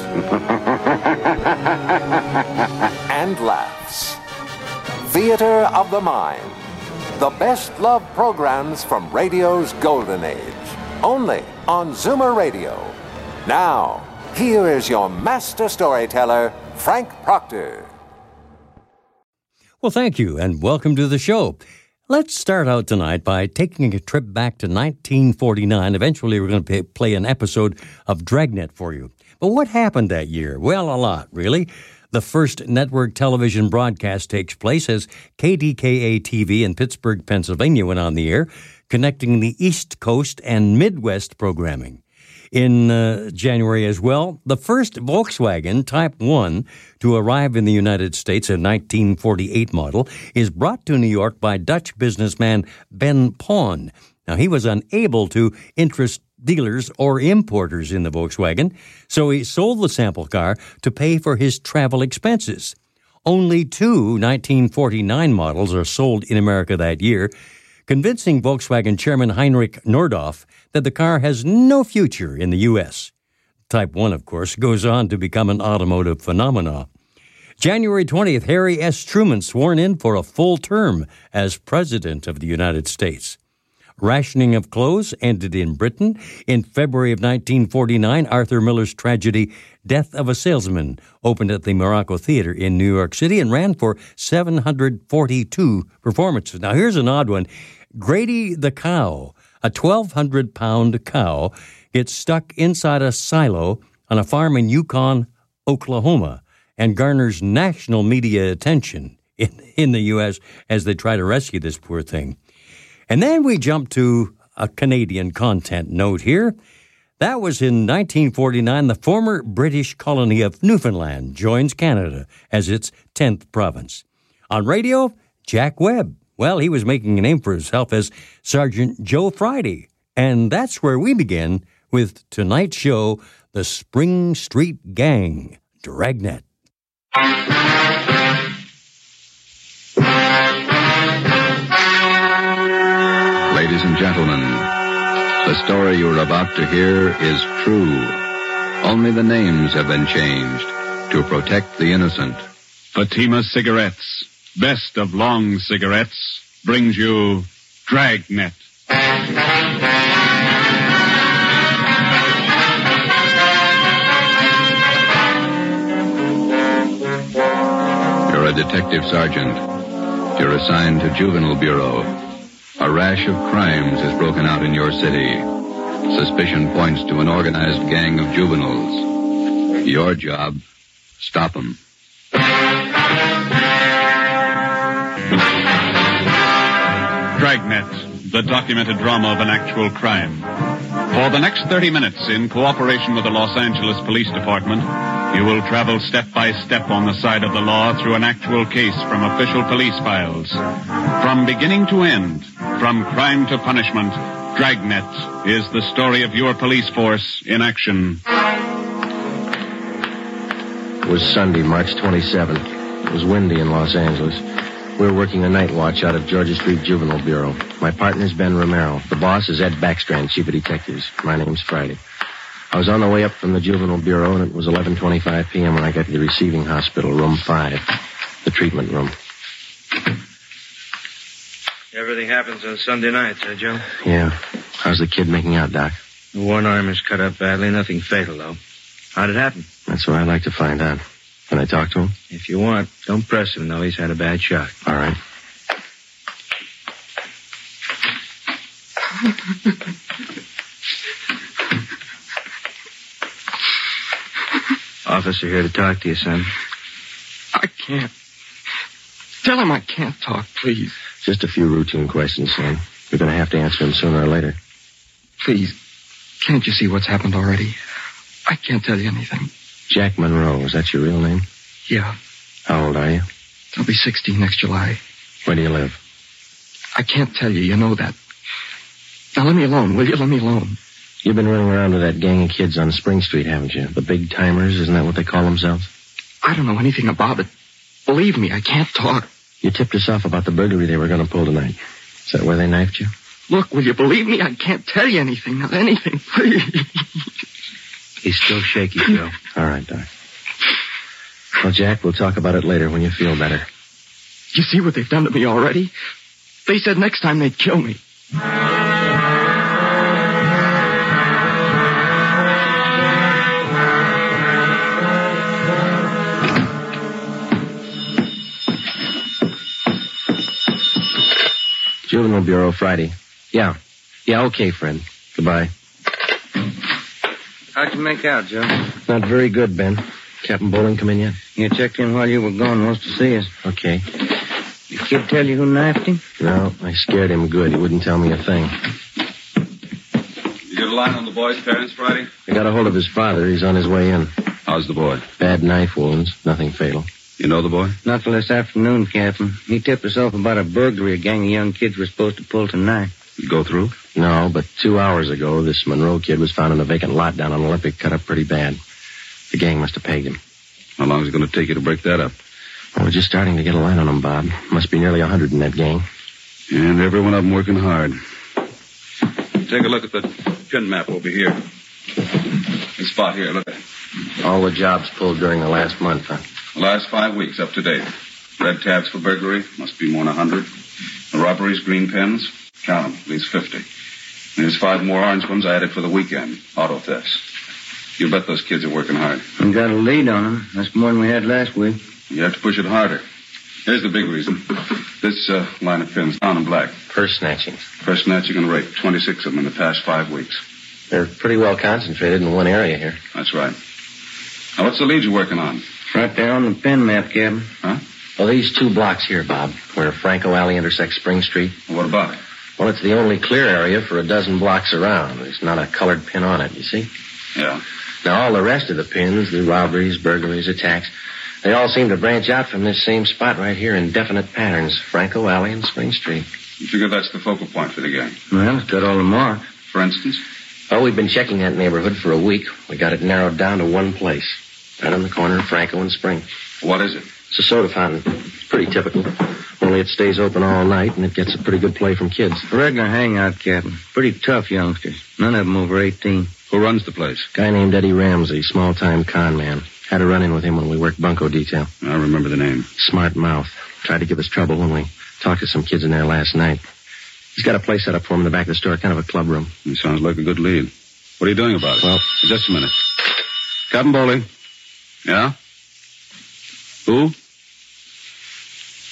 and laughs. Theater of the Mind. The best love programs from radio's golden age. Only on Zoomer Radio. Now, here is your master storyteller, Frank Proctor. Well, thank you, and welcome to the show. Let's start out tonight by taking a trip back to 1949. Eventually, we're going to play an episode of Dragnet for you. But what happened that year? Well, a lot, really. The first network television broadcast takes place as KDKA TV in Pittsburgh, Pennsylvania went on the air, connecting the East Coast and Midwest programming in uh, January as well. The first Volkswagen Type 1 to arrive in the United States, a 1948 model, is brought to New York by Dutch businessman Ben Pon. Now, he was unable to interest dealers or importers in the Volkswagen, so he sold the sample car to pay for his travel expenses. Only two 1949 models are sold in America that year, convincing Volkswagen chairman Heinrich Nordhoff that the car has no future in the U.S. Type 1, of course, goes on to become an automotive phenomenon. January 20th, Harry S. Truman sworn in for a full term as President of the United States. Rationing of clothes ended in Britain. In February of 1949, Arthur Miller's tragedy, Death of a Salesman, opened at the Morosco Theater in New York City and ran for 742 performances. Now, here's an odd one Grady the cow, a 1,200 pound cow, gets stuck inside a silo on a farm in Yukon, Oklahoma, and garners national media attention in, in the U.S. as they try to rescue this poor thing. And then we jump to a Canadian content note here. That was in 1949. The former British colony of Newfoundland joins Canada as its 10th province. On radio, Jack Webb. Well, he was making a name for himself as Sergeant Joe Friday. And that's where we begin with tonight's show, The Spring Street Gang, Dragnet. Ladies and gentlemen, the story you're about to hear is true. Only the names have been changed to protect the innocent. Fatima Cigarettes, best of long cigarettes, brings you Dragnet. You're a detective sergeant. You're assigned to Juvenile Bureau. A rash of crimes has broken out in your city. Suspicion points to an organized gang of juveniles. Your job, stop them. Dragnet, the documented drama of an actual crime. For the next 30 minutes, in cooperation with the Los Angeles Police Department, you will travel step by step on the side of the law through an actual case from official police files. From beginning to end, from crime to punishment, Dragnet is the story of your police force in action. It was Sunday, March 27th. It was windy in Los Angeles. We were working a night watch out of Georgia Street Juvenile Bureau. My partner's Ben Romero. The boss is Ed Backstrand, chief of detectives. My name's Friday. I was on the way up from the Juvenile Bureau, and it was 11.25 p.m. when I got to the receiving hospital, room 5, the treatment room. Everything happens on Sunday nights, huh, Joe? Yeah. How's the kid making out, Doc? One arm is cut up badly, nothing fatal, though. How'd it happen? That's what I'd like to find out. Can I talk to him? If you want, don't press him, though. He's had a bad shock. All right. Officer here to talk to you, son. I can't. Tell him I can't talk, please. Just a few routine questions, son. You're going to have to answer them sooner or later. Please, can't you see what's happened already? I can't tell you anything. Jack Monroe, is that your real name? Yeah. How old are you? I'll be 60 next July. Where do you live? I can't tell you. You know that. Now let me alone, will you? Let me alone. You've been running around with that gang of kids on Spring Street, haven't you? The big timers, isn't that what they call themselves? I don't know anything about it. Believe me, I can't talk. You tipped us off about the burglary they were going to pull tonight. Is that where they knifed you? Look, will you believe me? I can't tell you anything. Not anything, please. He's still shaky, Joe. All right, Doc. Well, Jack, we'll talk about it later when you feel better. You see what they've done to me already? They said next time they'd kill me. Juvenile Bureau, Friday. Yeah. Yeah, okay, friend. Goodbye. How'd you make out, Joe? Not very good, Ben. Captain Bowling come in yet? You checked in while you were gone. Wants to see us. Okay. The kid tell you who knifed him? No, I scared him good. He wouldn't tell me a thing. You get a line on the boy's parents, Friday? I got a hold of his father. He's on his way in. How's the boy? Bad knife wounds. Nothing fatal. You know the boy? Not till this afternoon, Captain. He tipped us off about a burglary a gang of young kids were supposed to pull tonight. You go through? No, but two hours ago, this Monroe kid was found in a vacant lot down on Olympic, cut up pretty bad. The gang must have pegged him. How long is it going to take you to break that up? Well, we're just starting to get a line on him, Bob. Must be nearly a hundred in that gang. And every one of them working hard. Take a look at the pin map over here. This spot here, look at it. All the jobs pulled during the last month, huh? The last five weeks up to date. Red tabs for burglary, must be more than a hundred. The robberies, green pens, count them, at least fifty. And there's five more orange ones I added for the weekend, auto thefts. You bet those kids are working hard. We got a lead on them. That's more than we had last week. You have to push it harder. Here's the big reason. This uh, line of pins, down in black. Purse snatching. First snatching and rape, 26 of them in the past five weeks. They're pretty well concentrated in one area here. That's right. Now, what's the lead you're working on? Right there on the pin map, Captain. Huh? Well, these two blocks here, Bob, where Franco Alley intersects Spring Street. What about it? Well, it's the only clear area for a dozen blocks around. There's not a colored pin on it, you see? Yeah. Now, all the rest of the pins, the robberies, burglaries, attacks, they all seem to branch out from this same spot right here in definite patterns. Franco Alley and Spring Street. You figure that's the focal point for the gang. Well, it's got all the marks. For instance? Oh, we've been checking that neighborhood for a week. We got it narrowed down to one place. Right on the corner of Franco and Spring. What is it? It's a soda fountain. It's pretty typical. Only it stays open all night and it gets a pretty good play from kids. A regular hangout, Captain. Pretty tough youngsters. None of them over 18. Who runs the place? Guy named Eddie Ramsey, small time con man. Had a run in with him when we worked bunco detail. I remember the name. Smart mouth. Tried to give us trouble when we talked to some kids in there last night. He's got a place set up for him in the back of the store, kind of a club room. He sounds like a good lead. What are you doing about it? Well- just a minute. Captain Bowling. Yeah? Who?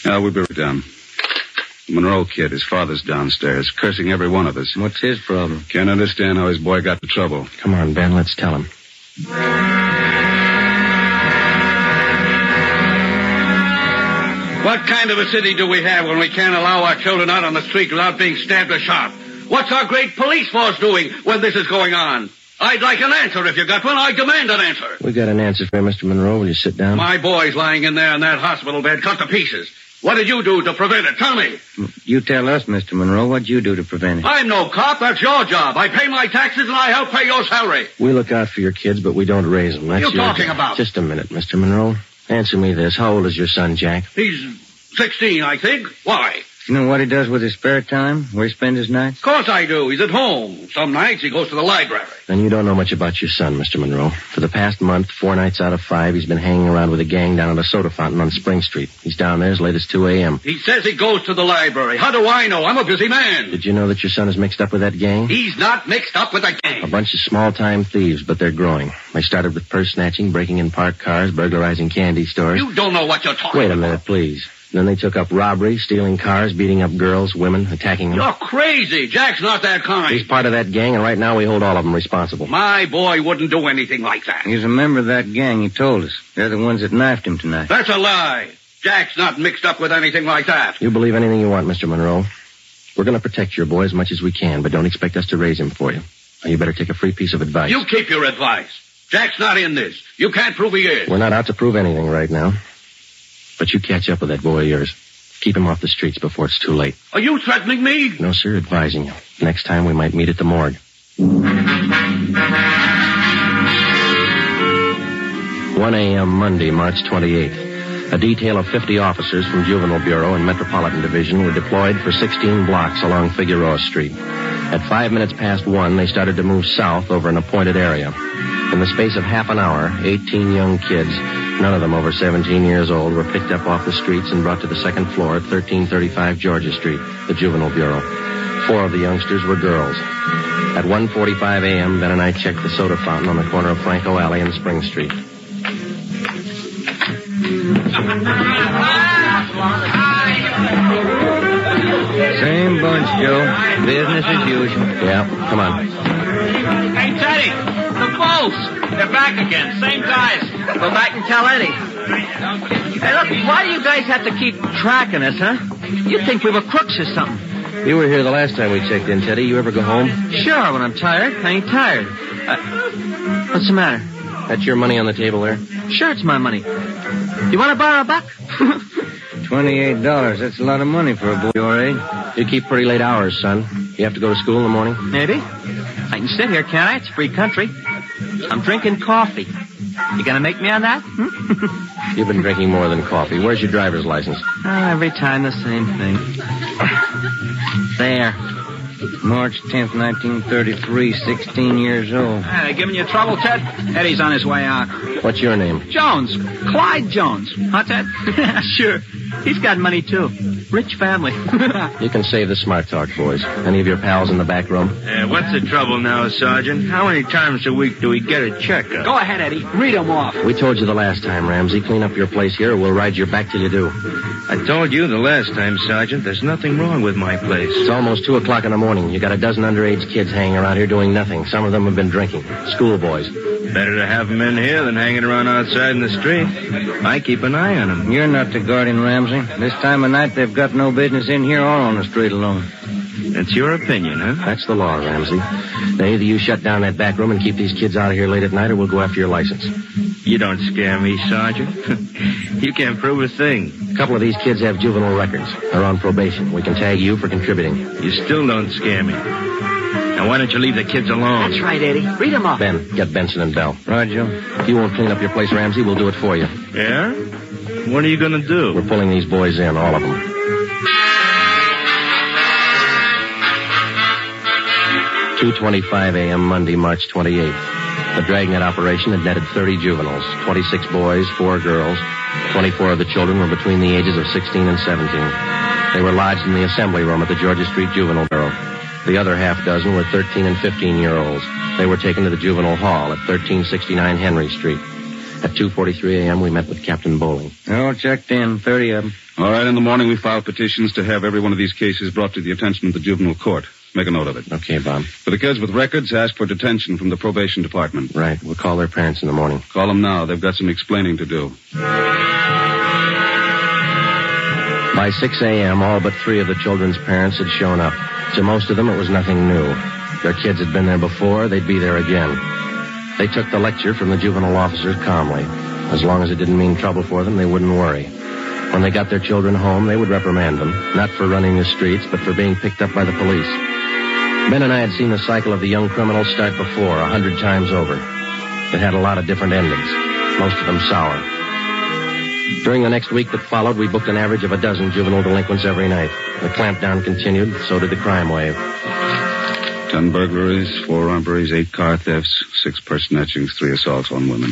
Yeah, we better down. The Monroe kid, his father's downstairs, cursing every one of us. What's his problem? Can't understand how his boy got in trouble. Come on, Ben, let's tell him. What kind of a city do we have when we can't allow our children out on the street without being stabbed or shot? What's our great police force doing when this is going on? I'd like an answer if you got one. I demand an answer. We got an answer for you, Mr. Monroe. Will you sit down? My boy's lying in there in that hospital bed, cut to pieces. What did you do to prevent it? Tell me. Mm, you tell us, Mr. Monroe, what'd you do to prevent it? I'm no cop. That's your job. I pay my taxes and I help pay your salary. We look out for your kids, but we don't raise them. That's You your talking job. about? Just a minute, Mr. Monroe. Answer me this. How old is your son, Jack? He's 16, I think. Why? You know what he does with his spare time? Where he spends his nights? Of course I do. He's at home. Some nights he goes to the library. Then you don't know much about your son, Mr. Monroe. For the past month, four nights out of five, he's been hanging around with a gang down at a soda fountain on Spring Street. He's down there as late as 2 a.m. He says he goes to the library. How do I know? I'm a busy man. Did you know that your son is mixed up with that gang? He's not mixed up with the A gang. A bunch of small-time thieves, but they're growing. They started with purse snatching, breaking in parked cars, burglarizing candy stores. You don't know what you're talking about. Wait a about. minute, please. Then they took up robbery, stealing cars, beating up girls, women, attacking them. You're crazy. Jack's not that kind. He's part of that gang, and right now we hold all of them responsible. My boy wouldn't do anything like that. He's a member of that gang, he told us. They're the ones that knifed him tonight. That's a lie. Jack's not mixed up with anything like that. You believe anything you want, Mr. Monroe. We're going to protect your boy as much as we can, but don't expect us to raise him for you. Now, you better take a free piece of advice. You keep your advice. Jack's not in this. You can't prove he is. We're not out to prove anything right now. But you catch up with that boy of yours. Keep him off the streets before it's too late. Are you threatening me? No, sir, advising you. Next time we might meet at the morgue. 1 a.m. Monday, March 28th. A detail of 50 officers from Juvenile Bureau and Metropolitan Division were deployed for 16 blocks along Figueroa Street. At five minutes past one, they started to move south over an appointed area. In the space of half an hour, 18 young kids, none of them over 17 years old, were picked up off the streets and brought to the second floor at 1335 Georgia Street, the Juvenile Bureau. Four of the youngsters were girls. At 1.45 a.m., Ben and I checked the soda fountain on the corner of Franco Alley and Spring Street. Same bunch, Joe. Business as usual. Yeah, come on. Hey, Teddy, the Bulls. They're back again. Same guys. Go back and tell Eddie. Hey, look, why do you guys have to keep tracking us, huh? You'd think we were crooks or something. You were here the last time we checked in, Teddy. You ever go home? Sure, when I'm tired. I ain't tired. Uh, what's the matter? That's your money on the table there? Sure, it's my money. You want to borrow a buck? Twenty-eight dollars. That's a lot of money for a boy your age. You keep pretty late hours, son. You have to go to school in the morning? Maybe. I can sit here, can't I? It's free country. I'm drinking coffee. You gonna make me on that? Hmm? You've been drinking more than coffee. Where's your driver's license? Oh, every time the same thing. There. March 10th, 1933. 16 years old. Hey, they giving you trouble, Ted? Eddie's on his way out. What's your name? Jones. Clyde Jones. Huh, Ted? sure. He's got money, too. Rich family. You can save the smart talk, boys. Any of your pals in the back room? Uh, what's the trouble now, Sergeant? How many times a week do we get a checkup? Go ahead, Eddie. Read 'em off. We told you the last time, Ramsey. Clean up your place here, or we'll ride your back till you do. I told you the last time, Sergeant. There's nothing wrong with my place. It's almost two o'clock in the morning. You got a dozen underage kids hanging around here doing nothing. Some of them have been drinking. Schoolboys. Better to have 'em in here than hanging around outside in the street. I keep an eye on 'em. You're not the guardian, Ramsey. This time of night, they've got no business in here or on the street alone. That's your opinion, huh? That's the law, Ramsey. Now, either you shut down that back room and keep these kids out of here late at night, or we'll go after your license. You don't scare me, Sergeant. you can't prove a thing. A couple of these kids have juvenile records. They're on probation. We can tag you for contributing. You still don't scare me. Now, why don't you leave the kids alone? That's right, Eddie. Read 'em off. Ben, get Benson and Bell. Roger. If you won't clean up your place, Ramsey, we'll do it for you. Yeah? What are you going to do? We're pulling these boys in, all of them. 2.25 a.m. Monday, March 28th. The dragnet operation had netted 30 juveniles, 26 boys, 4 girls. 24 of the children were between the ages of 16 and 17. They were lodged in the assembly room at the Georgia Street Juvenile Bureau. The other half dozen were 13 and 15 year olds. They were taken to the juvenile hall at 1369 Henry Street. At 2.43 a.m., we met with Captain Bowling. They're all checked in, 30 of 'em. All right, in the morning we file petitions to have every one of these cases brought to the attention of the juvenile court. Make a note of it. Okay, Bob. For the kids with records, ask for detention from the probation department. Right. We'll call their parents in the morning. Call them now. They've got some explaining to do. By 6 a.m., all but three of the children's parents had shown up. To most of them, it was nothing new. Their kids had been there before, they'd be there again. They took the lecture from the juvenile officers calmly. As long as it didn't mean trouble for them, they wouldn't worry. When they got their children home, they would reprimand them, not for running the streets, but for being picked up by the police. Ben and I had seen the cycle of the young criminals start before, a hundred times over. It had a lot of different endings, most of them sour. During the next week that followed, we booked an average of a dozen juvenile delinquents every night. The clampdown continued, so did the crime wave. Ten burglaries, four robberies, eight car thefts, six purse snatchings, three assaults on women.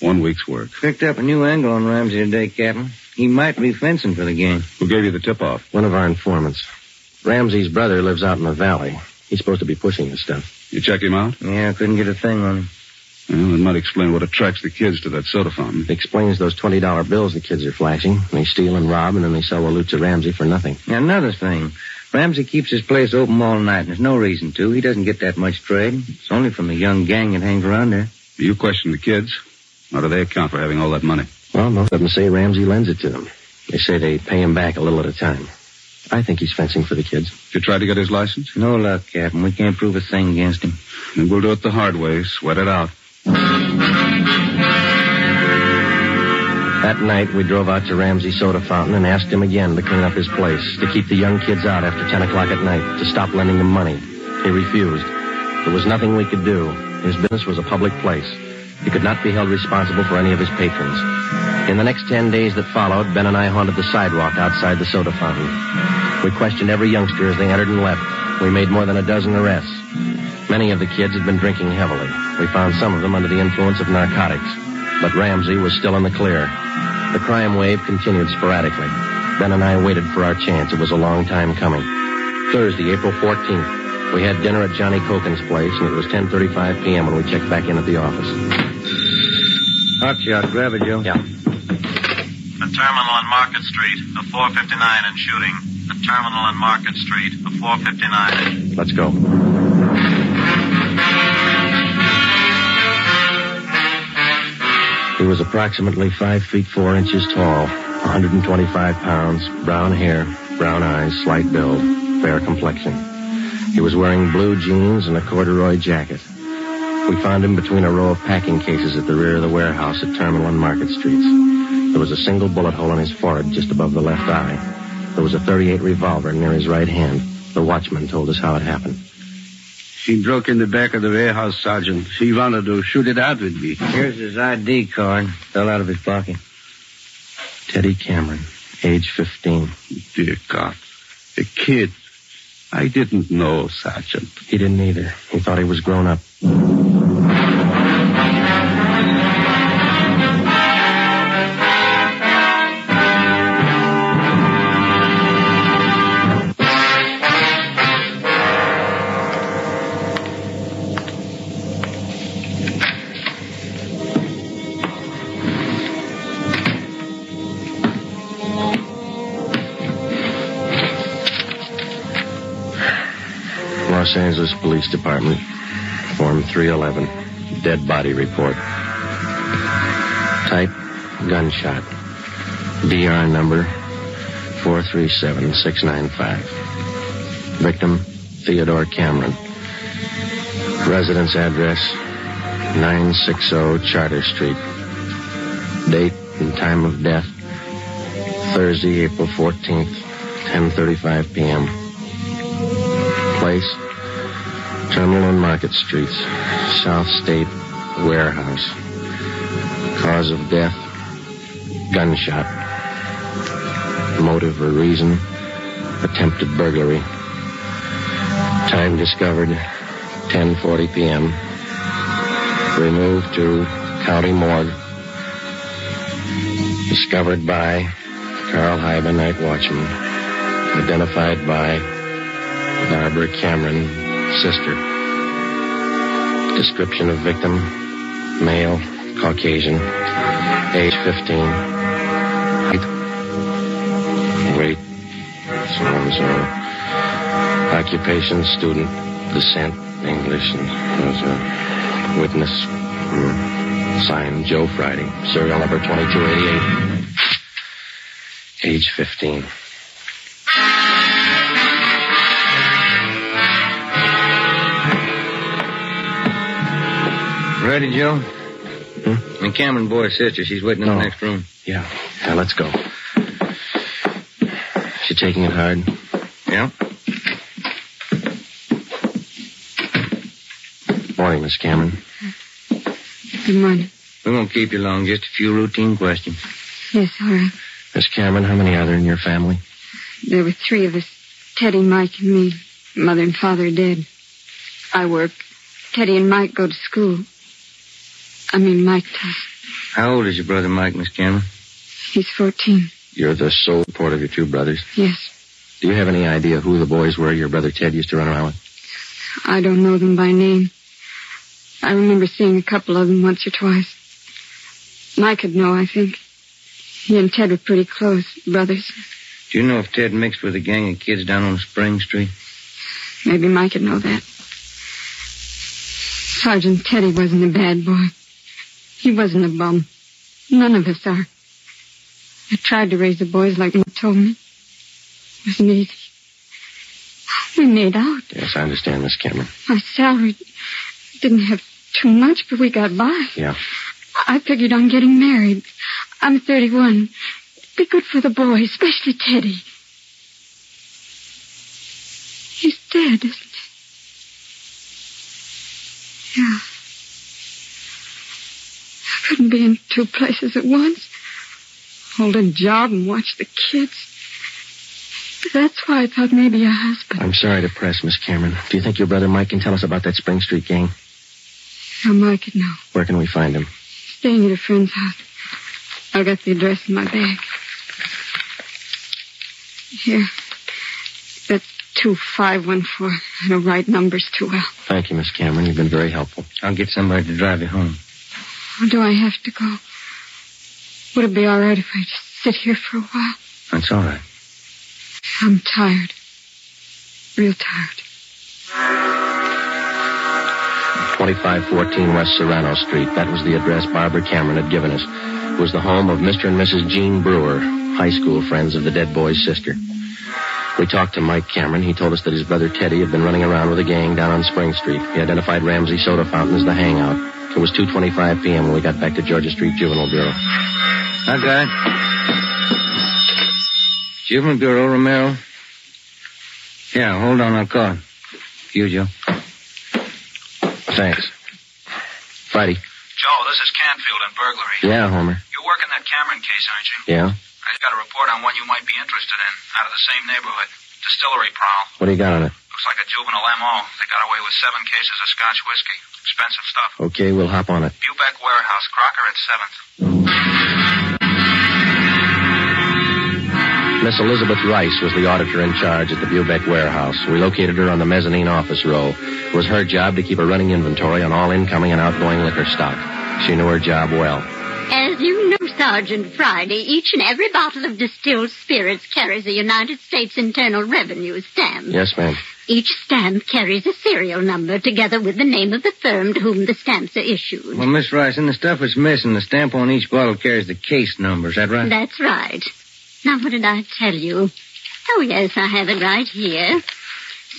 One week's work. Picked up a new angle on Ramsey today, Captain. He might be fencing for the game. Who gave you the tip-off? One of our informants. Ramsey's brother lives out in the valley. He's supposed to be pushing this stuff. You check him out? Yeah, I couldn't get a thing on him. Well, it might explain what attracts the kids to that soda fountain. It explains those $20 bills the kids are flashing. They steal and rob, and then they sell the loot to Ramsey for nothing. Now, another thing. Ramsey keeps his place open all night, and there's no reason to. He doesn't get that much trade. It's only from the young gang that hangs around there. You question the kids? How do they account for having all that money? Well, most of them say Ramsey lends it to them. They say they pay him back a little at a time. I think he's fencing for the kids. Did you try to get his license? No luck, Captain. We can't prove a thing against him. Then we'll do it the hard way. Sweat it out. That night, we drove out to Ramsey Soda Fountain and asked him again to clean up his place, to keep the young kids out after 10 o'clock at night, to stop lending them money. He refused. There was nothing we could do. His business was a public place. He could not be held responsible for any of his patrons. In the next 10 days that followed, Ben and I haunted the sidewalk outside the soda fountain. We questioned every youngster as they entered and left. We made more than a dozen arrests. Many of the kids had been drinking heavily. We found some of them under the influence of narcotics. But Ramsey was still in the clear. The crime wave continued sporadically. Ben and I waited for our chance. It was a long time coming. Thursday, April 14th, we had dinner at Johnny Cokin's place, and it was 10.35 p.m. when we checked back in at the office. Hot shot. Grab it, Joe. Yeah. The terminal on Market Street, a 459 and shooting. The terminal on Market Street, a 459. Let's go. He was approximately five feet four inches tall, 125 pounds, brown hair, brown eyes, slight build, fair complexion. He was wearing blue jeans and a corduroy jacket. We found him between a row of packing cases at the rear of the warehouse at Terminal and Market Streets. There was a single bullet hole in his forehead just above the left eye. There was a 38 revolver near his right hand. The watchman told us how it happened. She broke in the back of the warehouse, Sergeant. She wanted to shoot it out with me. Here's his ID card. Fell out of his pocket. Teddy Cameron, age 15. Dear God. A kid. I didn't know, Sergeant. He didn't either. He thought he was grown up. Los Angeles Police Department, Form 311, Dead Body Report. Type, gunshot. DR number, 437695. Victim, Theodore Cameron. Residence address, 960 Charter Street. Date and time of death, Thursday, April 14th, 10.35 p.m. Place, Terminal on Market Streets, South State Warehouse. Cause of death, gunshot. Motive or reason, attempted burglary. Time discovered, 10.40 p.m. Removed to County Morgue. Discovered by Carl Hyben, night watchman. Identified by Barbara Cameron, sister. Description of victim, male, Caucasian, age 15. Height, weight, so and so. Occupation, student, descent, English, and there's a witness, signed Joe Friday, serial number 2288. Age 15. Ready, Joe? Hmm? And Cameron boy's sister. She's waiting in Oh. the next room. Yeah. Yeah, let's go. She taking it hard? Yeah? Morning, Miss Cameron. Good morning. We won't keep you long. Just a few routine questions. Yes, all right. Miss Cameron, how many are there in your family? There were three of us. Teddy, Mike, and me. Mother and father are dead. I work. Teddy and Mike go to school. I mean, Mike. How old is your brother Mike, Miss Cameron? He's 14. You're the sole support of your two brothers. Yes. Do you have any idea who the boys were your brother Ted used to run around with? I don't know them by name. I remember seeing a couple of them once or twice. Mike would know, I think. He and Ted were pretty close, brothers. Do you know if Ted mixed with a gang of kids down on Spring Street? Maybe Mike would know that. Sergeant Teddy wasn't a bad boy. He wasn't a bum. None of us are. I tried to raise the boys like Mike told me. It wasn't easy. We made out. Yes, I understand, Miss Cameron. My salary didn't have too much, but we got by. Yeah. I figured on getting married. I'm 31. It'd Be good for the boy, especially Teddy. He's dead, isn't he? Yeah. I couldn't be in two places at once. Hold a job and watch the kids. That's why I thought maybe a husband. I'm sorry to press, Miss Cameron. Do you think your brother Mike can tell us about that Spring Street gang? How Mike could know. Where can we find him? Staying at a friend's house. I got the address in my bag. Here. That's 2514. I don't write numbers too well. Thank you, Miss Cameron. You've been very helpful. I'll get somebody to drive you home. Or do I have to go? Would it be all right if I just sit here for a while? That's all right. I'm tired. Real tired. 2514 West Serrano Street. That was the address Barbara Cameron had given us. It was the home of Mr. and Mrs. Jean Brewer, high school friends of the dead boy's sister. We talked to Mike Cameron. He told us that his brother Teddy had been running around with a gang down on Spring Street. He identified Ramsey Soda Fountain as the hangout. It was 2.25 p.m. when we got back to Georgia Street Juvenile Bureau. Hi, guy. Juvenile Bureau, Romero. Yeah, hold on, I'll call. You, Joe. Thanks. Friday. Joe, this is Canfield in burglary. Yeah, Homer. You're working that Cameron case, aren't you? Yeah? I just got a report on one you might be interested in, out of the same neighborhood. Distillery prowl. What do you got on it? Looks like a juvenile MO. They got away with seven cases of Scotch whiskey. Expensive stuff. Okay, we'll hop on it. Bubeck Warehouse, Crocker at 7th. Miss Elizabeth Rice was the auditor in charge at the Bubeck warehouse. We located her on the mezzanine office row. It was her job to keep a running inventory on all incoming and outgoing liquor stock. She knew her job well. As you know, Sergeant Friday, each and every bottle of distilled spirits carries a United States Internal Revenue stamp. Yes, ma'am. Each stamp carries a serial number together with the name of the firm to whom the stamps are issued. Well, Miss Rice, and the stuff that's missing, the stamp on each bottle carries the case number. Is that right? That's right. Now, what did I tell you? Oh, yes, I have it right here.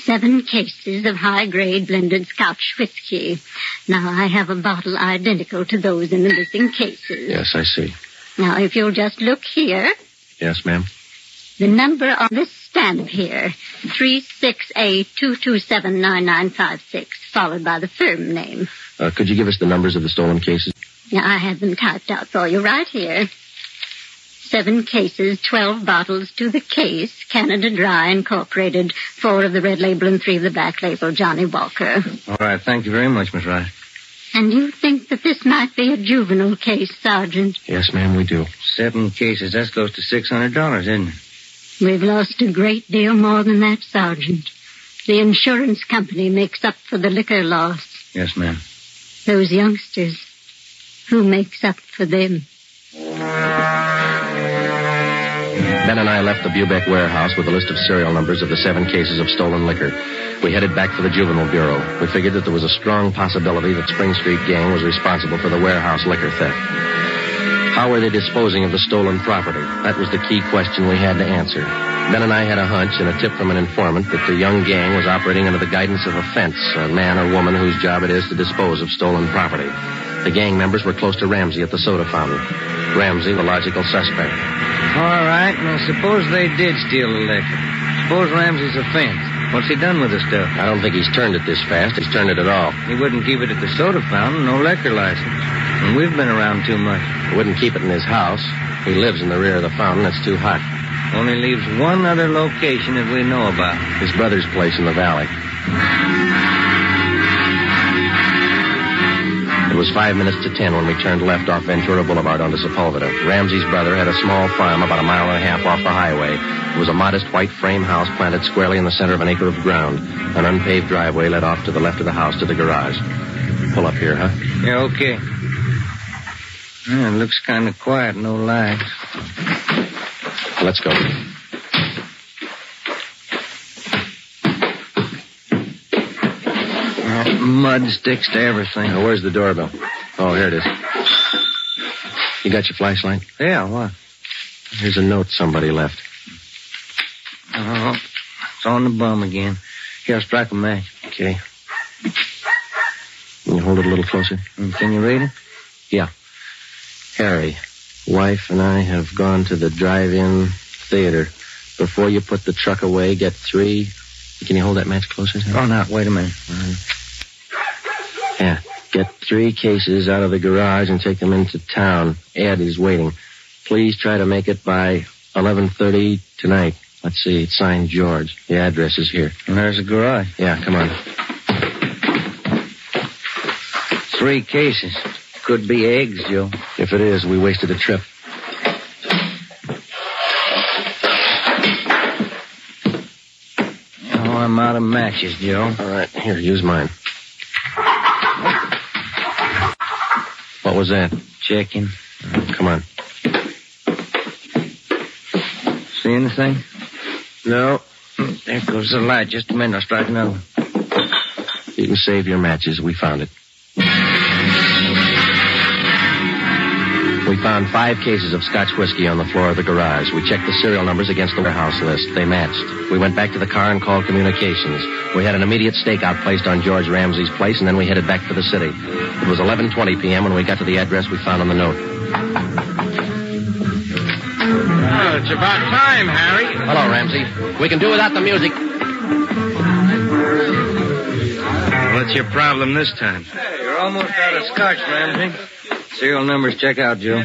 Seven cases of high-grade blended Scotch whiskey. Now, I have a bottle identical to those in the missing cases. Yes, I see. Now, if you'll just look here, Yes, ma'am. the number on this stamp here, 36A2279956, followed by the firm name. Uh, could you give us the numbers of the stolen cases? Now, I have them typed out for you right here. Seven cases, twelve bottles to the case, Canada Dry Incorporated, four of the red label and three of the black label, Johnnie Walker. All right, thank you very much, Miss Rice. And you think that this might be a juvenile case, Sergeant? Yes, ma'am, we do. Seven cases, that's close to $600, isn't it? We've lost a great deal more than that, Sergeant. The insurance company makes up for the liquor loss. Yes, ma'am. Those youngsters, who makes up for them? Ben and I left the Bubeck warehouse with a list of serial numbers of the seven cases of stolen liquor. We headed back for the Juvenile Bureau. We figured that there was a strong possibility that Spring Street Gang was responsible for the warehouse liquor theft. How were they disposing of the stolen property? That was the key question we had to answer. Ben and I had a hunch and a tip from an informant that the young gang was operating under the guidance of a fence, a man or woman whose job it is to dispose of stolen property. The gang members were close to Ramsey at the soda fountain. Ramsey, the logical suspect. All right, well, suppose they did steal the liquor. Suppose Ramsey's a fence. What's he done with the stuff? I don't think he's turned it this fast. He's turned it at all. He wouldn't keep it at the soda fountain, no liquor license. And we've been around too much. He wouldn't keep it in his house. He lives in the rear of the fountain. It's too hot. Only leaves one other location that we know about. His brother's place in the valley. Was five minutes to ten when we turned left off Ventura Boulevard onto Sepulveda. Ramsey's brother had a small farm about a mile and a half off the highway. It was a modest white frame house planted squarely in the center of an acre of ground. An unpaved driveway led off to the left of the house to the garage. Pull up here, huh? Yeah, okay. Yeah, it looks kind of quiet, no lights. Let's go. Uh, mud sticks to everything. Now, where's the doorbell? Oh, here it is. You got your flashlight? Yeah, what? Here's a note somebody left. Oh, it's on the bum again. Here, I'll strike a match. Okay. Can you hold it a little closer? Mm, Can you read it? Yeah. Harry, Wife and I have gone to the drive-in theater. Before you put the truck away, get three. Can you hold that match closer? Oh, now, wait a minute. Yeah. Get three cases out of the garage and take them into town. Ed is waiting. Please try to make it by 11.30 tonight. Let's see. It's signed George. The address is here. And there's the garage. Yeah, come on. Three cases. Could be eggs, Joe. If it is, we wasted a trip. Oh, I'm out of matches, Joe. All right, here, use mine. What was that? Checking. Come on. See anything? No. There goes the light. Just a minute. I'll strike another one. You can save your matches. We found it. We found five cases of Scotch whiskey on the floor of the garage. We checked the serial numbers against the warehouse list. They matched. We went back to the car and called communications. We had an immediate stakeout placed on George Ramsey's place, and then we headed back for the city. It was 11:20 p.m. when we got to the address we found on the note. Oh, it's about time, Harry. Hello, Ramsey. We can do without the music. What's your problem this time? Hey, you're almost out of scotch, Ramsey. Serial numbers check out, Joe.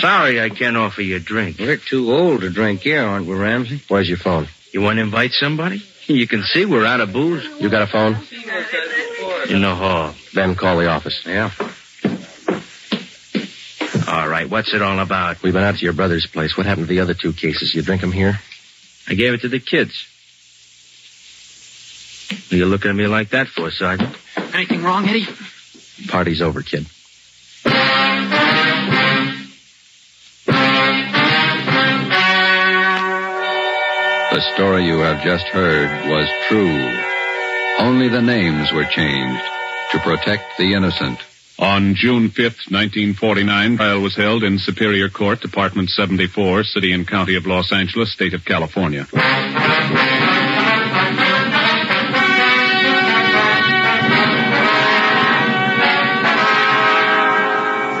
Sorry I can't offer you a drink. We're too old to drink here, aren't we, Ramsey? Where's your phone? You want to invite somebody? You can see we're out of booze. You got a phone? In the hall. Then call the office. Yeah. All right, what's it all about? We've been out to your brother's place. What happened to the other two cases? You drink them here? I gave it to the kids. What are you looking at me like that for, Sergeant? Anything wrong, Eddie? Party's over, kid. The story you have just heard was true. Only the names were changed to protect the innocent. On June 5th, 1949, trial was held in Superior Court, Department 74, City and County of Los Angeles, State of California.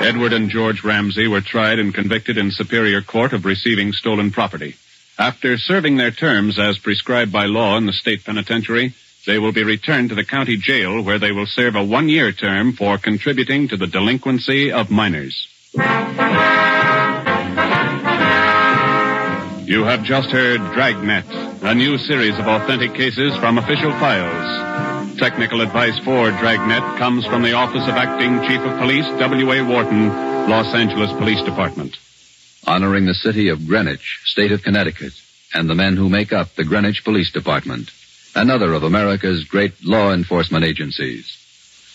Edward and George Ramsey were tried and convicted in Superior Court of receiving stolen property. After serving their terms as prescribed by law in the state penitentiary, they will be returned to the county jail where they will serve a one year term for contributing to the delinquency of minors. You have just heard Dragnet, a new series of authentic cases from official files. Technical advice for Dragnet comes from the Office of Acting Chief of Police, W.A. Worton, Los Angeles Police Department. Honoring the city of Greenwich, state of Connecticut, and the men who make up the Greenwich Police Department, another of America's great law enforcement agencies.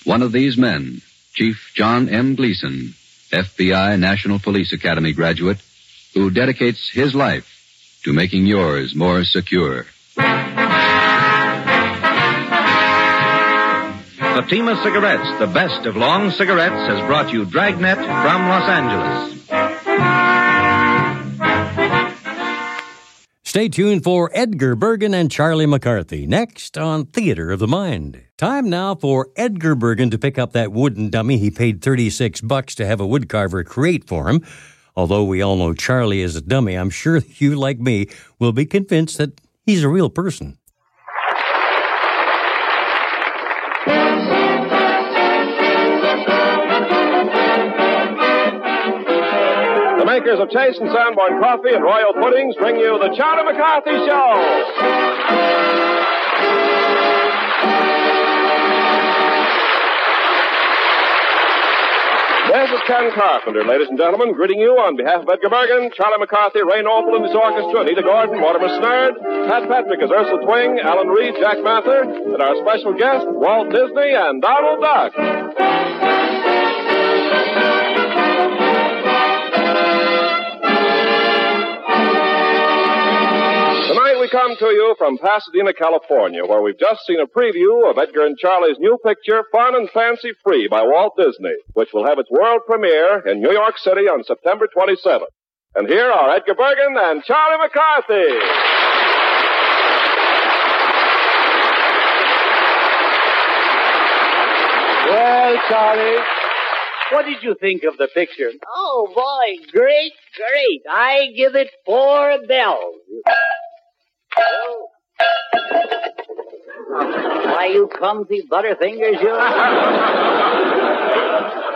One of these men, Chief John M. Gleason, FBI National Police Academy graduate, who dedicates his life to making yours more secure. Fatima Cigarettes, the best of long cigarettes, has brought you Dragnet from Los Angeles. Stay tuned for Edgar Bergen and Charlie McCarthy next on Theater of the Mind. Time now for Edgar Bergen to pick up that wooden dummy he paid 36 bucks to have a woodcarver create for him. Although we all know Charlie is a dummy, I'm sure you, like me, will be convinced that he's a real person. Makers of Chase and Sanborn Coffee and Royal Puddings bring you the Charlie McCarthy Show. This is Ken Carpenter, ladies and gentlemen, greeting you on behalf of Edgar Bergen, Charlie McCarthy, Ray Noble and his orchestra, Anita Gordon, Mortimer Snerd, Pat Patrick as Ursula Twing, Alan Reed, Jack Mather, and our special guest, Walt Disney and Donald Duck. Come to you from Pasadena, California, where we've just seen a preview of Edgar and Charlie's new picture, Fun and Fancy Free by Walt Disney, which will have its world premiere in New York City on September 27th. And here are Edgar Bergen and Charlie McCarthy. Well, Charlie, what did you think of the picture? Oh, boy, great, great. I give it four bells. Oh. Why, you clumsy butterfingers, you.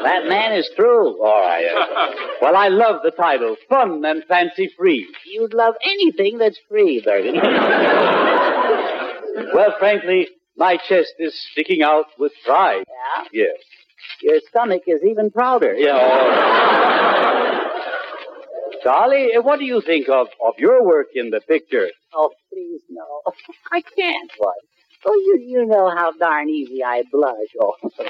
that man is through. All right. uh, well, I love the title, Fun and Fancy Free. You'd love anything that's free, Bergen. Well, frankly, my chest is sticking out with pride. Yeah? Yes. Your stomach is even prouder. Yeah. Charlie, uh, what do you think of, of your work in the picture? Oh, please, no. I can't. What? Oh, you, you know how darn easy I blush. Oh.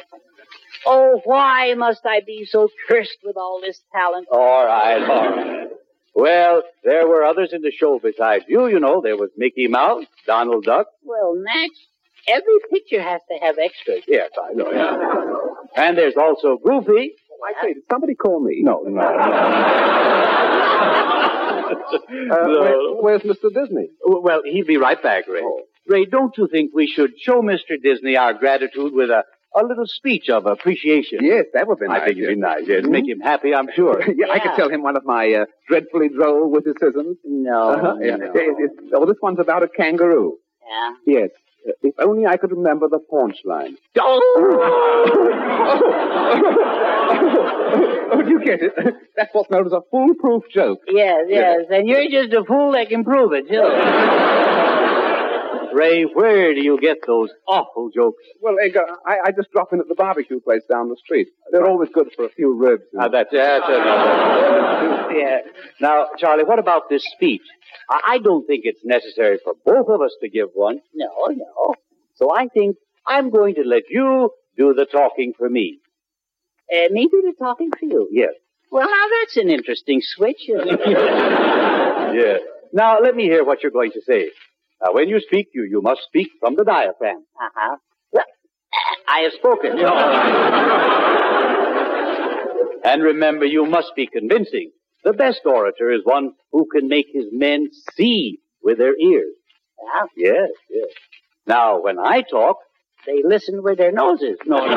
oh, why must I be so cursed with all this talent? All right, all right. Well, there were others in the show besides you, you know. There was Mickey Mouse, Donald Duck. Well, Max, every picture has to have extras. Yes, I know. Yeah. And there's also Goofy. I say, did somebody call me? No, no, Uh, where- where's Mr. Disney? Well, he'll be right back, Ray. Ray, don't you think we should show Mr. Disney our gratitude with a, a little speech of appreciation? Yes, that would be nice. I think it'd be nice. Yes, Mhm. make him happy, I'm sure. yeah, I could tell him one of my uh, dreadfully droll witticisms. No. Uh-huh, yeah. It- it- oh, this one's about a kangaroo. Yeah? Yes. Uh, if only I could remember the paunch line. Oh, do you get it? That's what's known as a foolproof joke. Yes, yes. And you're just a fool that can prove it, too. Ray, where do you get those awful jokes? Well, Edgar, I, I just drop in at the barbecue place down the street. They're always good for a few ribs. and- Ah, that's, that's enough. yeah. Now, Charlie, what about this speech? I, I don't think it's necessary for both of us to give one. No, no. So I think I'm going to let you do the talking for me. Uh, me do the talking for you. Yes. Well, now that's an interesting switch, isn't yes. Now, let me hear what you're going to say. Now, when you speak, you, you must speak from the diaphragm. Uh-huh. Well, I have spoken. And remember, you must be convincing. The best orator is one who can make his men see with their ears. Yeah? Yes, yes. Now, when I talk, They listen with their noses. no, no.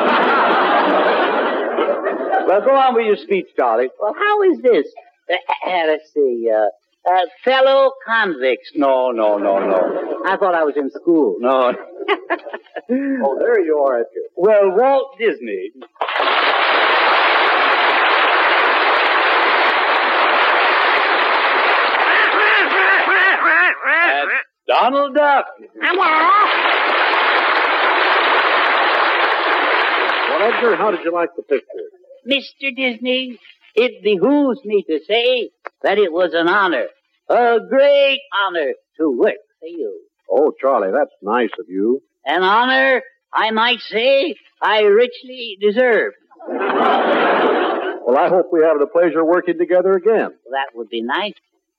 well, go on with your speech, Charlie. Well, how is this? Uh, uh, let's see. Uh, uh, fellow convicts. No, no, no, no. I thought I was in school. No. Oh, there you are, Edgar. Well, Walt Disney. And Donald Duck. Well, Edgar, how did you like the picture? Mr. Disney, it behooves me to say that it was an honor, a great honor to work for you. Oh, Charlie, that's nice of you. An honor, I might say, I richly deserve. Well, I hope we have the pleasure of working together again. That would be nice.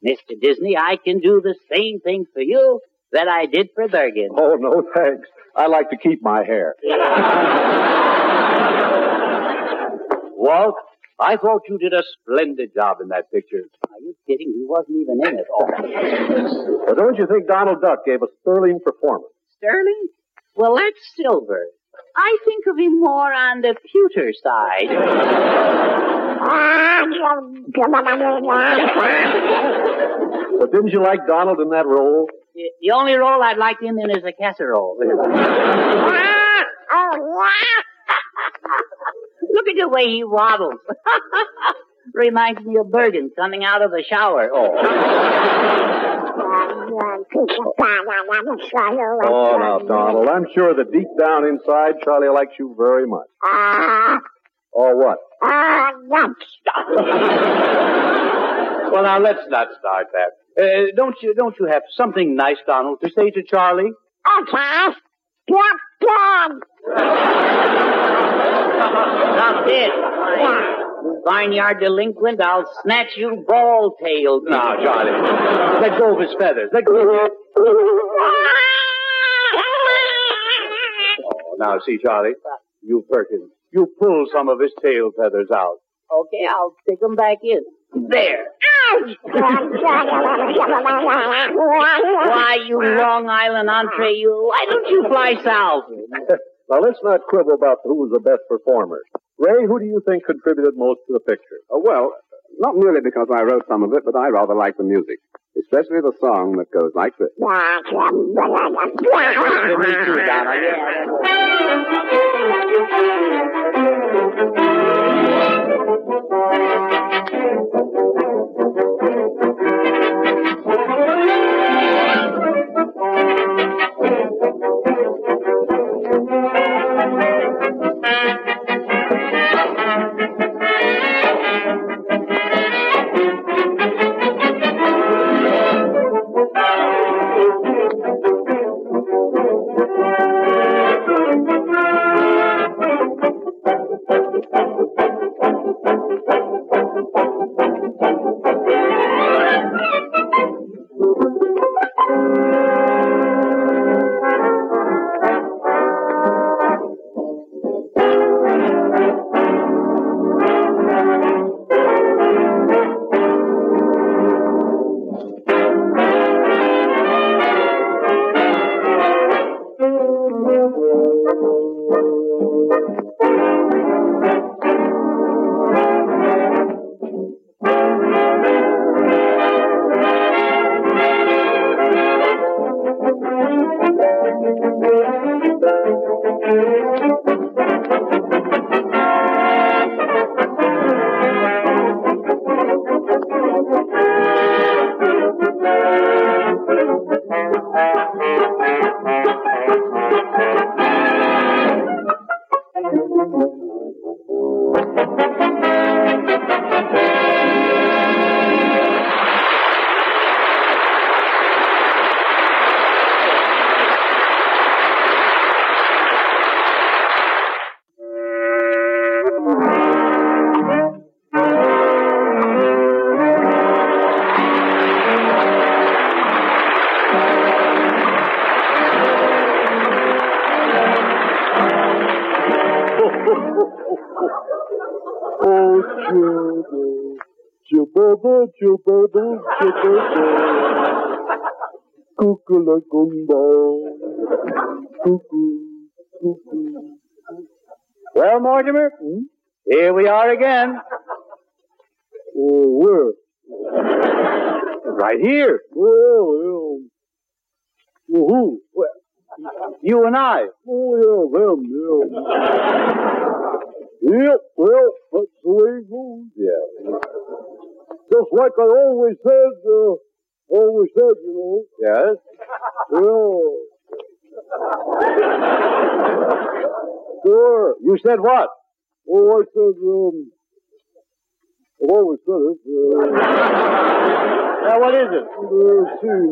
Mr. Disney, I can do the same thing for you that I did for Bergen. Oh, no, thanks. I like to keep my hair. Walt, I thought you did a splendid job in that picture. Are you kidding? He wasn't even in it. Oh. Well, don't you think Donald Duck gave a sterling performance? Sterling? Well, that's silver. I think of him more on the pewter side. But didn't you like Donald in that role? The the only role I'd like him in is a casserole. Look at the way he waddles. Reminds me of Bergen coming out of the shower. Oh. Oh, now, Donald, I'm sure that deep down inside, Charlie likes you very much. Ah. Or what? Ah, uh, well, now let's not start that. Uh, don't you don't you have something nice, Donald, to say to Charlie? Now, this, you barnyard delinquent, I'll snatch you ball-tailed. Now, Charlie, let go of his feathers. Let go. Oh, now see, Charlie, hurt him. You pull some of his tail feathers out. Okay, I'll stick them back in. There. Why, you Long Island entree, you. Why don't you fly south? now, let's not quibble about who was the best performer. Ray, who do you think contributed most to the picture? Oh, well, not merely because I wrote some of it, but I rather like the music, especially the song that goes like this. Oh, Chubba, Chubba, Chubba, Chubba, Kukula Gumba, Cuckoo, Cuckoo. Well, Mortimer, here we are again. Oh, where? Right here. Well, well, well, who? Well, you and I. Oh, yeah, them, yeah. Yep, well, that's the way it goes. Yeah. Just like I always said, uh, always said, you know. Yes? Yeah. Sure. You said what? Oh, I said, um, I've always said it. Uh, now, what is it? Uh, see.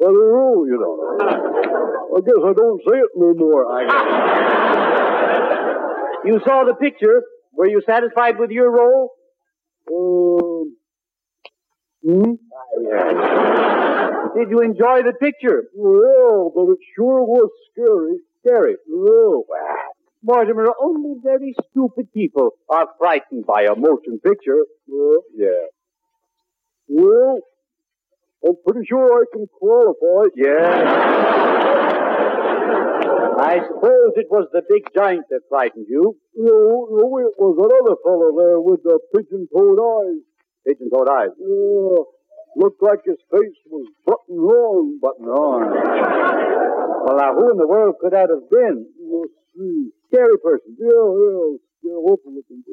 I don't know, you know. I guess I don't say it no more. You saw the picture. Were you satisfied with your role? Um, hmm? Did you enjoy the picture? Well, but it sure was scary. Scary. Well, Mortimer, only very stupid people are frightened by a motion picture. well, Yeah. well, I'm pretty sure I can qualify. Yeah. I suppose it was the big giant that frightened you. No, no, it was another fellow there with the pigeon-toed eyes. Pigeon-toed eyes. Yeah, looked like his face was buttoned wrong. Button on. Well, now, who in the world could that have been? Let's see. Scary person. Yeah, yeah, yeah, can.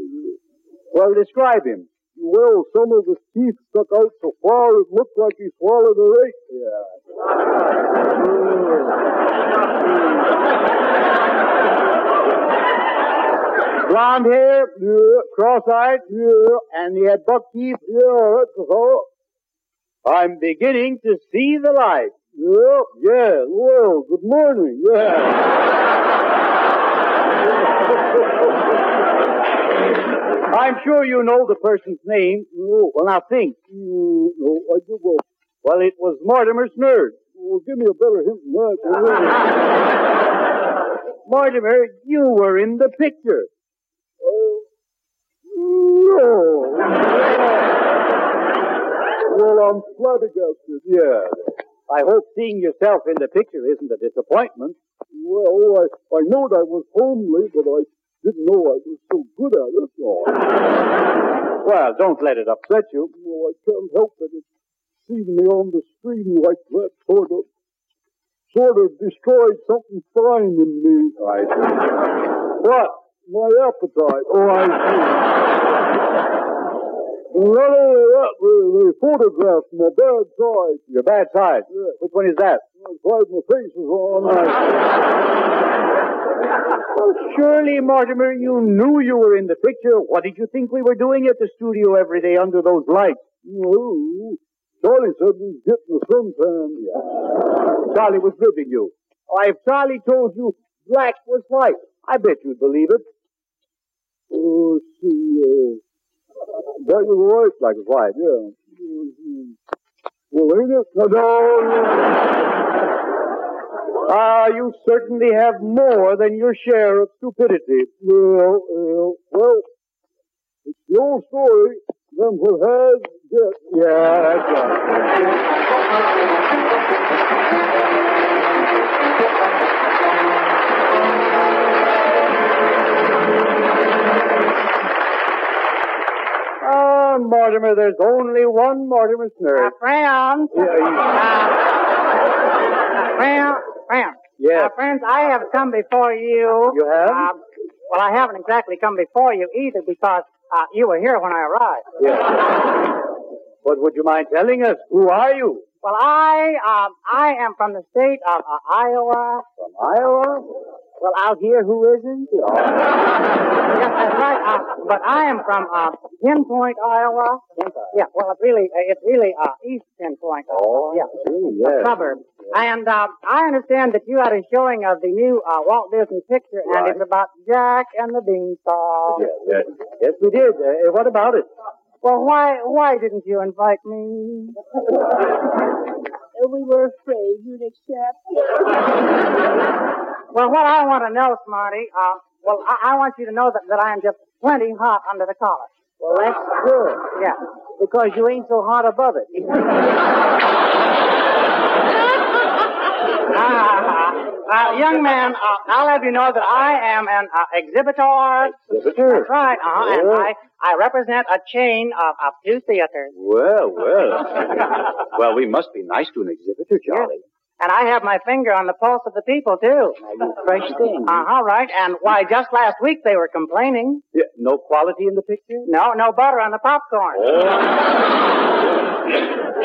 Well, describe him. Well, some of his teeth stuck out so far it looked like he swallowed a rake. Yeah. Blonde hair, Yeah, cross-eyed, yeah, and he had buck teeth. yeah, that's the fellow. I'm beginning to see the light. Yeah, yeah, well, good morning, yeah. I'm sure you know the person's name. No, Well, now think. no, I do go. Well, it was Mortimer Snerd. Well, give me a better hint than that. Mortimer, you were in the picture. Oh, No. well, I'm flabbergasted. Yeah. I hope seeing yourself in the picture isn't a disappointment. Well, I, I know that was homely, but I didn't know I was so good at it. Oh. Well, don't let it upset you. Well, I can't help it. It seeing me on the stream like that sort of, sort of destroyed something fine in me. I see. What? My appetite. Oh, I see. Not only that, they, photographed my bad side. Your bad side? Yeah. Which one is that? The side my face is on. Well, surely, Mortimer, you knew you were in the picture. What did you think we were doing at the studio every day under those lights? No. Charlie said we was getting the suntan. Yeah. Charlie was ribbing you. Oh, if Charlie told you black was white, I bet you'd believe it. Oh, see, uh, that was right. Black is white, yeah. Well, ain't it? No, no. Ah, you certainly have more than your share of stupidity. Well, well, well, it's old story. Them what has get. Yeah, that's right. Ah, Mortimer, there's only one Mortimer Snerd. Uh, friends. Yeah, you- Uh, friend, friend. Yes. Uh, friends, I have come before you. You have? Uh, well, I haven't exactly come before you either because uh, you were here when I arrived. Yeah. But would you mind telling us, who are you? Well, I, uh, I am from the state of uh, Iowa. From Iowa? Well, out here, who isn't? yes, that's right. Uh, but I am from uh, Pinpoint, Iowa. Yeah, well, it's really, uh, it's really uh, East Pinpoint. Oh, yeah, yes. a suburb. And uh, I understand that you had a showing of the new uh, Walt Disney picture, and it's about Jack and the Beanstalk. Yes, yes. Yes, we did. Uh, what about it? Well, why, why didn't you invite me? We were afraid you'd accept. Well, what I want to know, Smarty, uh, well, I, I want you to know that, that I am just plenty hot under the collar. Well, that's good. Yeah. Because you ain't so hot above it. Uh, uh, young man, uh, I'll have you know that I am an uh, exhibitor. Exhibitor? That's right. Uh-huh. And Oh. I, I represent a chain of, of two theaters. Well, well. well, we must be nice to an exhibitor, Charlie. And I have my finger on the pulse of the people, too. Fresh thing. Uh-huh, right. And why, just last week they were complaining. Yeah, no quality in the picture? No, no butter on the popcorn.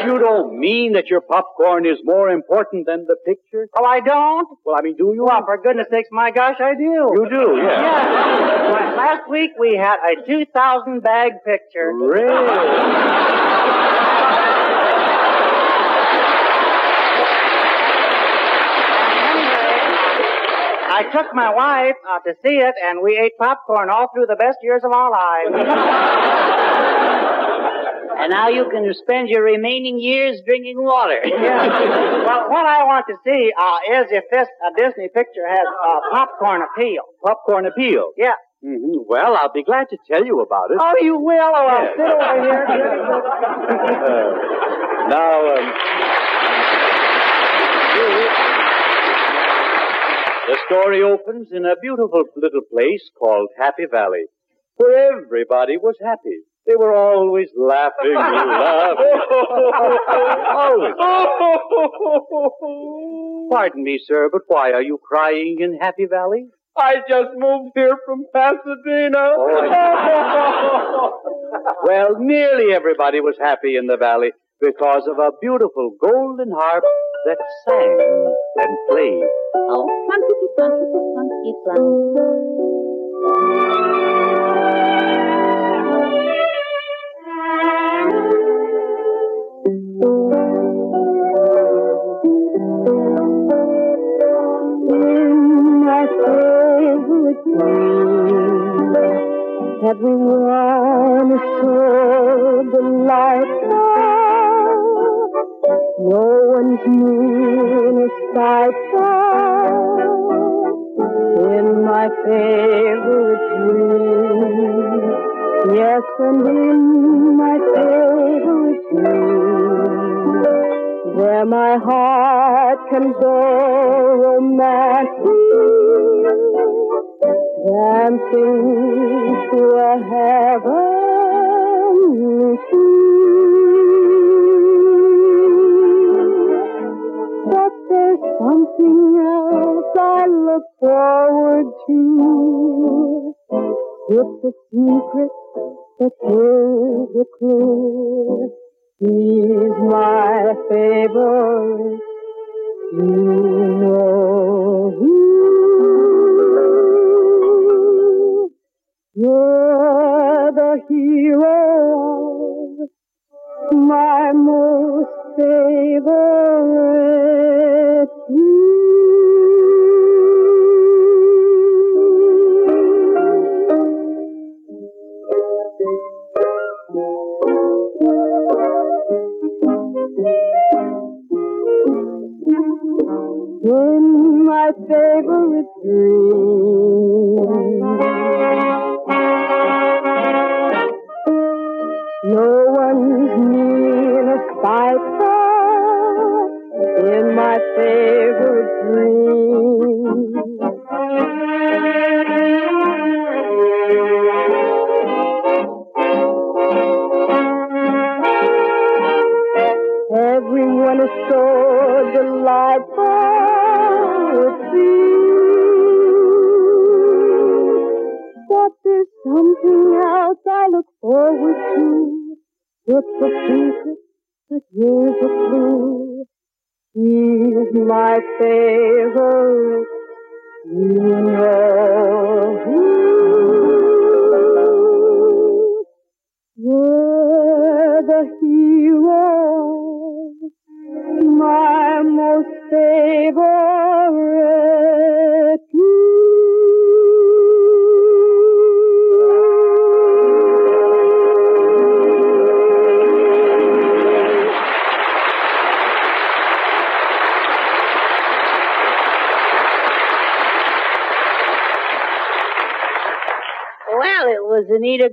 You don't mean that your popcorn is more important than the picture? Oh, I don't? Well, I mean, do you? Well, for goodness sakes, my gosh, I do. You do, yeah. Yeah. Last week we had a 2,000 bag picture. Really? I took my wife uh, to see it, and we ate popcorn all through the best years of our lives. And now you can spend your remaining years drinking water. Yeah. Well, what I want to see uh, is if this uh, Disney picture has uh, popcorn appeal. Popcorn appeal? Yeah. hmm Well, I'll be glad to tell you about it. Oh, you will? Oh, I'll Yes. sit over here. Uh, now, um, the story opens in a beautiful little place called Happy Valley, where everybody was happy. They were always laughing and laughing. always. Pardon me, sir, but why are you crying in Happy Valley? I just moved here from Pasadena. Oh, well, nearly everybody was happy in the valley because of a beautiful golden harp that sang and played. Oh, plunkety, plunkety, plunkety, my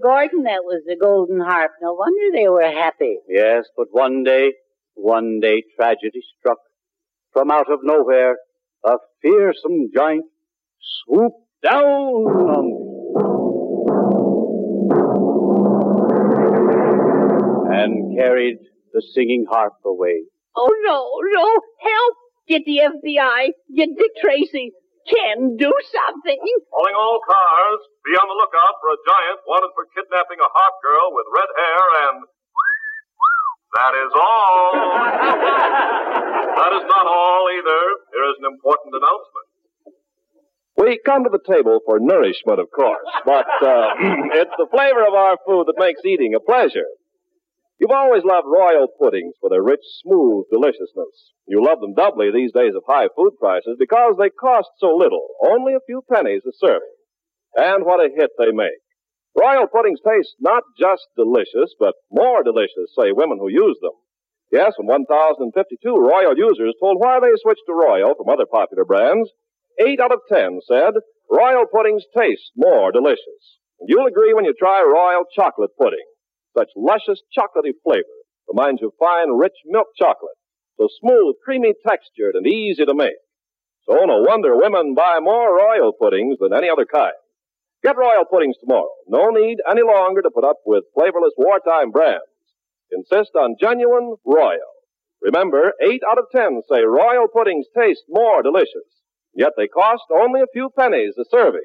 Gordon that was the golden harp. No wonder they were happy. Yes, but one day, one day tragedy struck. From out of nowhere, a fearsome giant swooped down on me and carried the singing harp away. Oh, no, no. Help! Get the FBI. Get Dick Tracy. Ken, do something. Calling all cars, be on the lookout for a giant wanted for kidnapping a hot girl with red hair and. That is all. that is not all either. Here is an important announcement. We come to the table for nourishment, of course, but uh, it's the flavor of our food that makes eating a pleasure. You've always loved royal puddings for their rich, smooth deliciousness. You love them doubly these days of high food prices because they cost so little, only a few pennies a serving. And what a hit they make. Royal puddings taste not just delicious, but more delicious, say women who use them. Yes, when 1,052 Royal users told why they switched to Royal from other popular brands, eight out of ten said Royal puddings taste more delicious. And you'll agree when you try Royal chocolate pudding. Such luscious chocolatey flavor reminds you of fine, rich milk chocolate. So smooth, creamy textured, and easy to make. So no wonder women buy more Royal puddings than any other kind. Get Royal puddings tomorrow. No need any longer to put up with flavorless wartime brands. Insist on genuine Royal. Remember, 8 out of 10 say Royal puddings taste more delicious. Yet they cost only a few pennies a serving.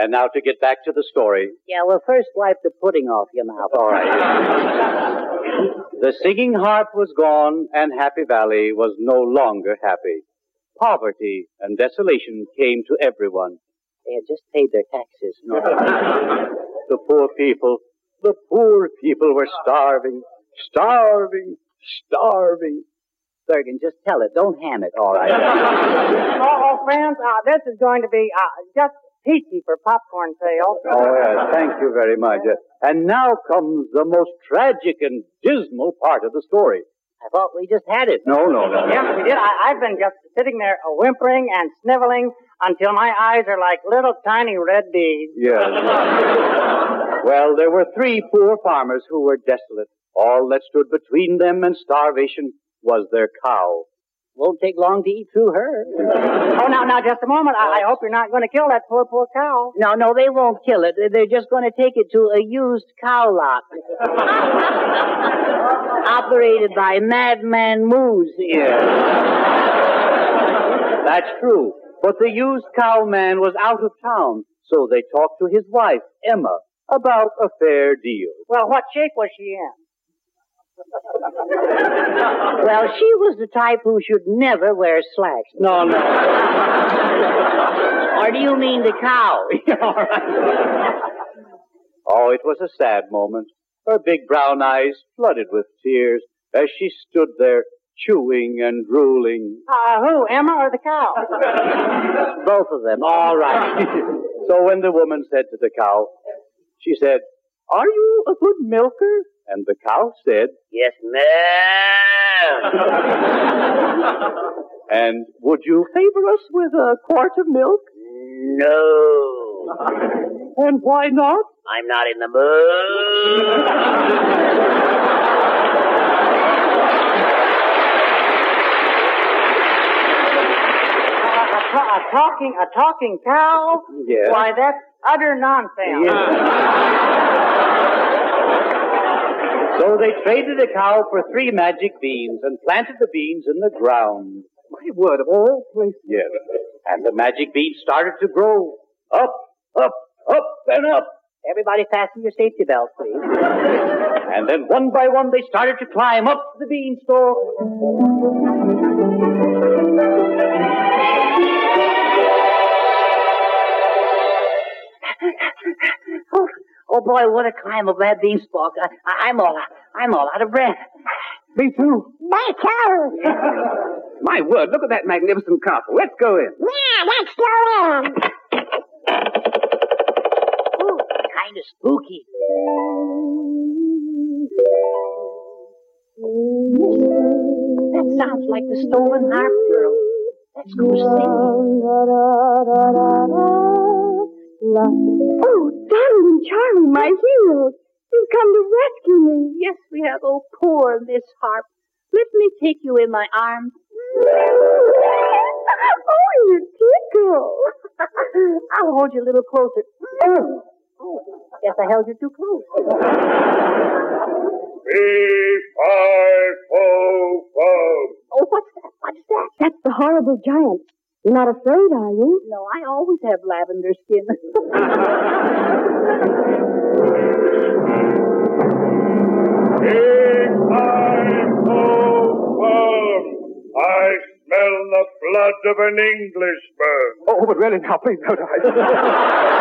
And now to get back to the story. Yeah, well, first wipe the pudding off your mouth. All right. the singing harp was gone, and Happy Valley was no longer happy. Poverty and desolation came to everyone. They had just paid their taxes. No. the poor people, the poor people were starving, starving, starving. Bergen, just tell it. Don't ham it, all right? oh, oh, friends, uh, this is going to be uh, just peachy for popcorn sale. Oh, yes, thank you very much. And now comes the most tragic and dismal part of the story. I thought we just had it. No, no, no. Yes, we did. I, I've been just sitting there uh, whimpering and sniveling until my eyes are like little tiny red beads. Yes. Well, there were three poor farmers who were desolate. All that stood between them and starvation was their cow. Won't take long to eat through her. Oh, now, now, just a moment. I, I hope you're not going to kill that poor, poor cow. No, no, they won't kill it. They're just going to take it to a used cow lot. Operated by Madman Muntz here. That's true. But the used cow man was out of town, so they talked to his wife, Emma, about a fair deal. Well, what shape was she in? Well, she was the type who should never wear slacks. No, no. Or do you mean the cow? All right. Oh, it was a sad moment. Her big brown eyes flooded with tears as she stood there chewing and drooling. Uh, who, Emma or the cow? Both of them. All right. so when the woman said to the cow, she said, Are you a good milker? And the cow said, Yes, ma'am. And would you favor us with a quart of milk? No. And why not? I'm not in the mood. A, a, a talking, a talking cow? Yes. Why, that's utter nonsense. So they traded the cow for three magic beans and planted the beans in the ground. My word, of all places. Yes. And the magic beans started to grow. Up, up, up, and up. Everybody fasten your safety belts, please. And then one by one they started to climb up the beanstalk. Oh, oh boy, what a climb up that beanstalk. I, I, I'm all, I'm all out of breath. Me too. My cow. My word, look at that magnificent castle. Let's go in. Yeah, let's go in. Ooh, kind of spooky. That sounds like the stolen harp girl. Let's go sing. Oh, darling Charlie, my hero. You've come to rescue me. Yes, we have. Oh, poor Miss Harp. Let me take you in my arms. Oh, you tickle. I'll hold you a little closer. Oh, guess I held you too close. five, four, four. Oh, what's that? What's that? That's the horrible giant. You're not afraid, are you? No, I always have lavender skin. five, four, four. I smell the blood of an Englishman. Oh, but really now, please don't. I...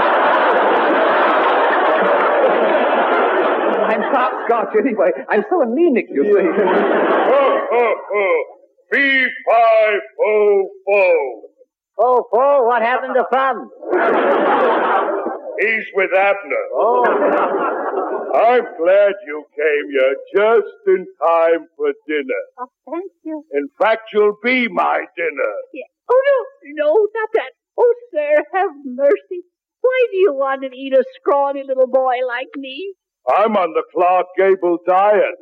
I'm half Scotch anyway. I'm so anemic, you see. Oh, oh, oh. Ho, ho, ho. Fee, five, fo, fo. Oh, Paul, what happened to Fun? He's with Abner. Oh. I'm glad you came. You're just in time for dinner. Oh, thank you. In fact, you'll be my dinner. Yeah. Oh, no, no, not that. Oh, sir, have mercy. Why do you want to eat a scrawny little boy like me? I'm on the Clark Gable diet.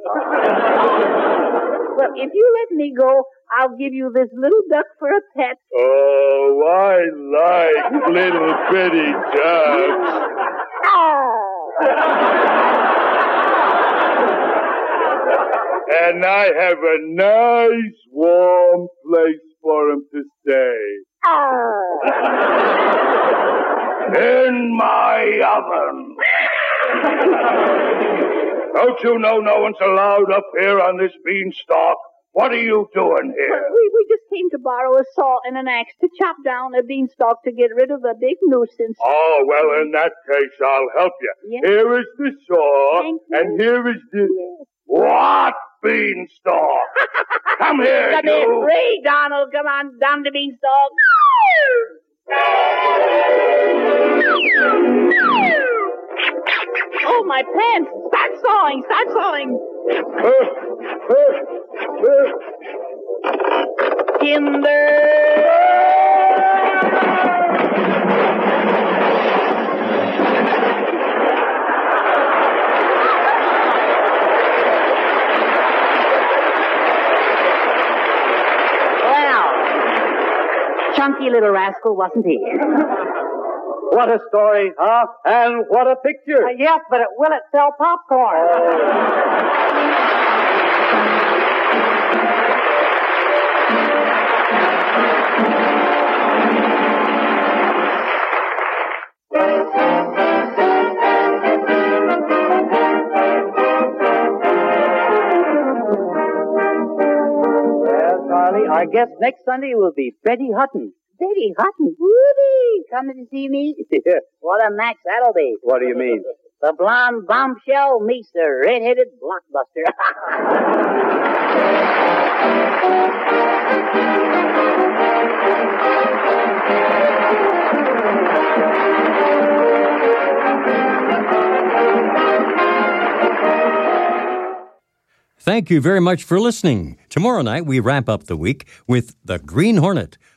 Well, if you let me go, I'll give you this little duck for a pet. Oh, I like little bitty ducks. Oh. And I have a nice warm place for him to stay. Oh. In my oven. Don't you know no one's allowed up here on this beanstalk? What are you doing here? We, we just came to borrow a saw and an axe to chop down a beanstalk to get rid of a big nuisance. Oh, well, in that case, I'll help you. Yes. Here is the saw, and here is the... What beanstalk? Come here, Come here. you. Free, Donald. Come on down the beanstalk. Oh, my pants! Start sawing! Start sawing! Kinder! chunky little rascal, wasn't he? What a story, huh? And what a picture. Uh, yes, but it, will it sell popcorn? Well, Charlie, our guest next Sunday will be Betty Hutton. Betty Hutton? Woody, coming to see me? what a match that'll be. What do you mean? The blonde bombshell meets the red-headed blockbuster. Thank you very much for listening. Tomorrow night, we wrap up the week with The Green Hornet,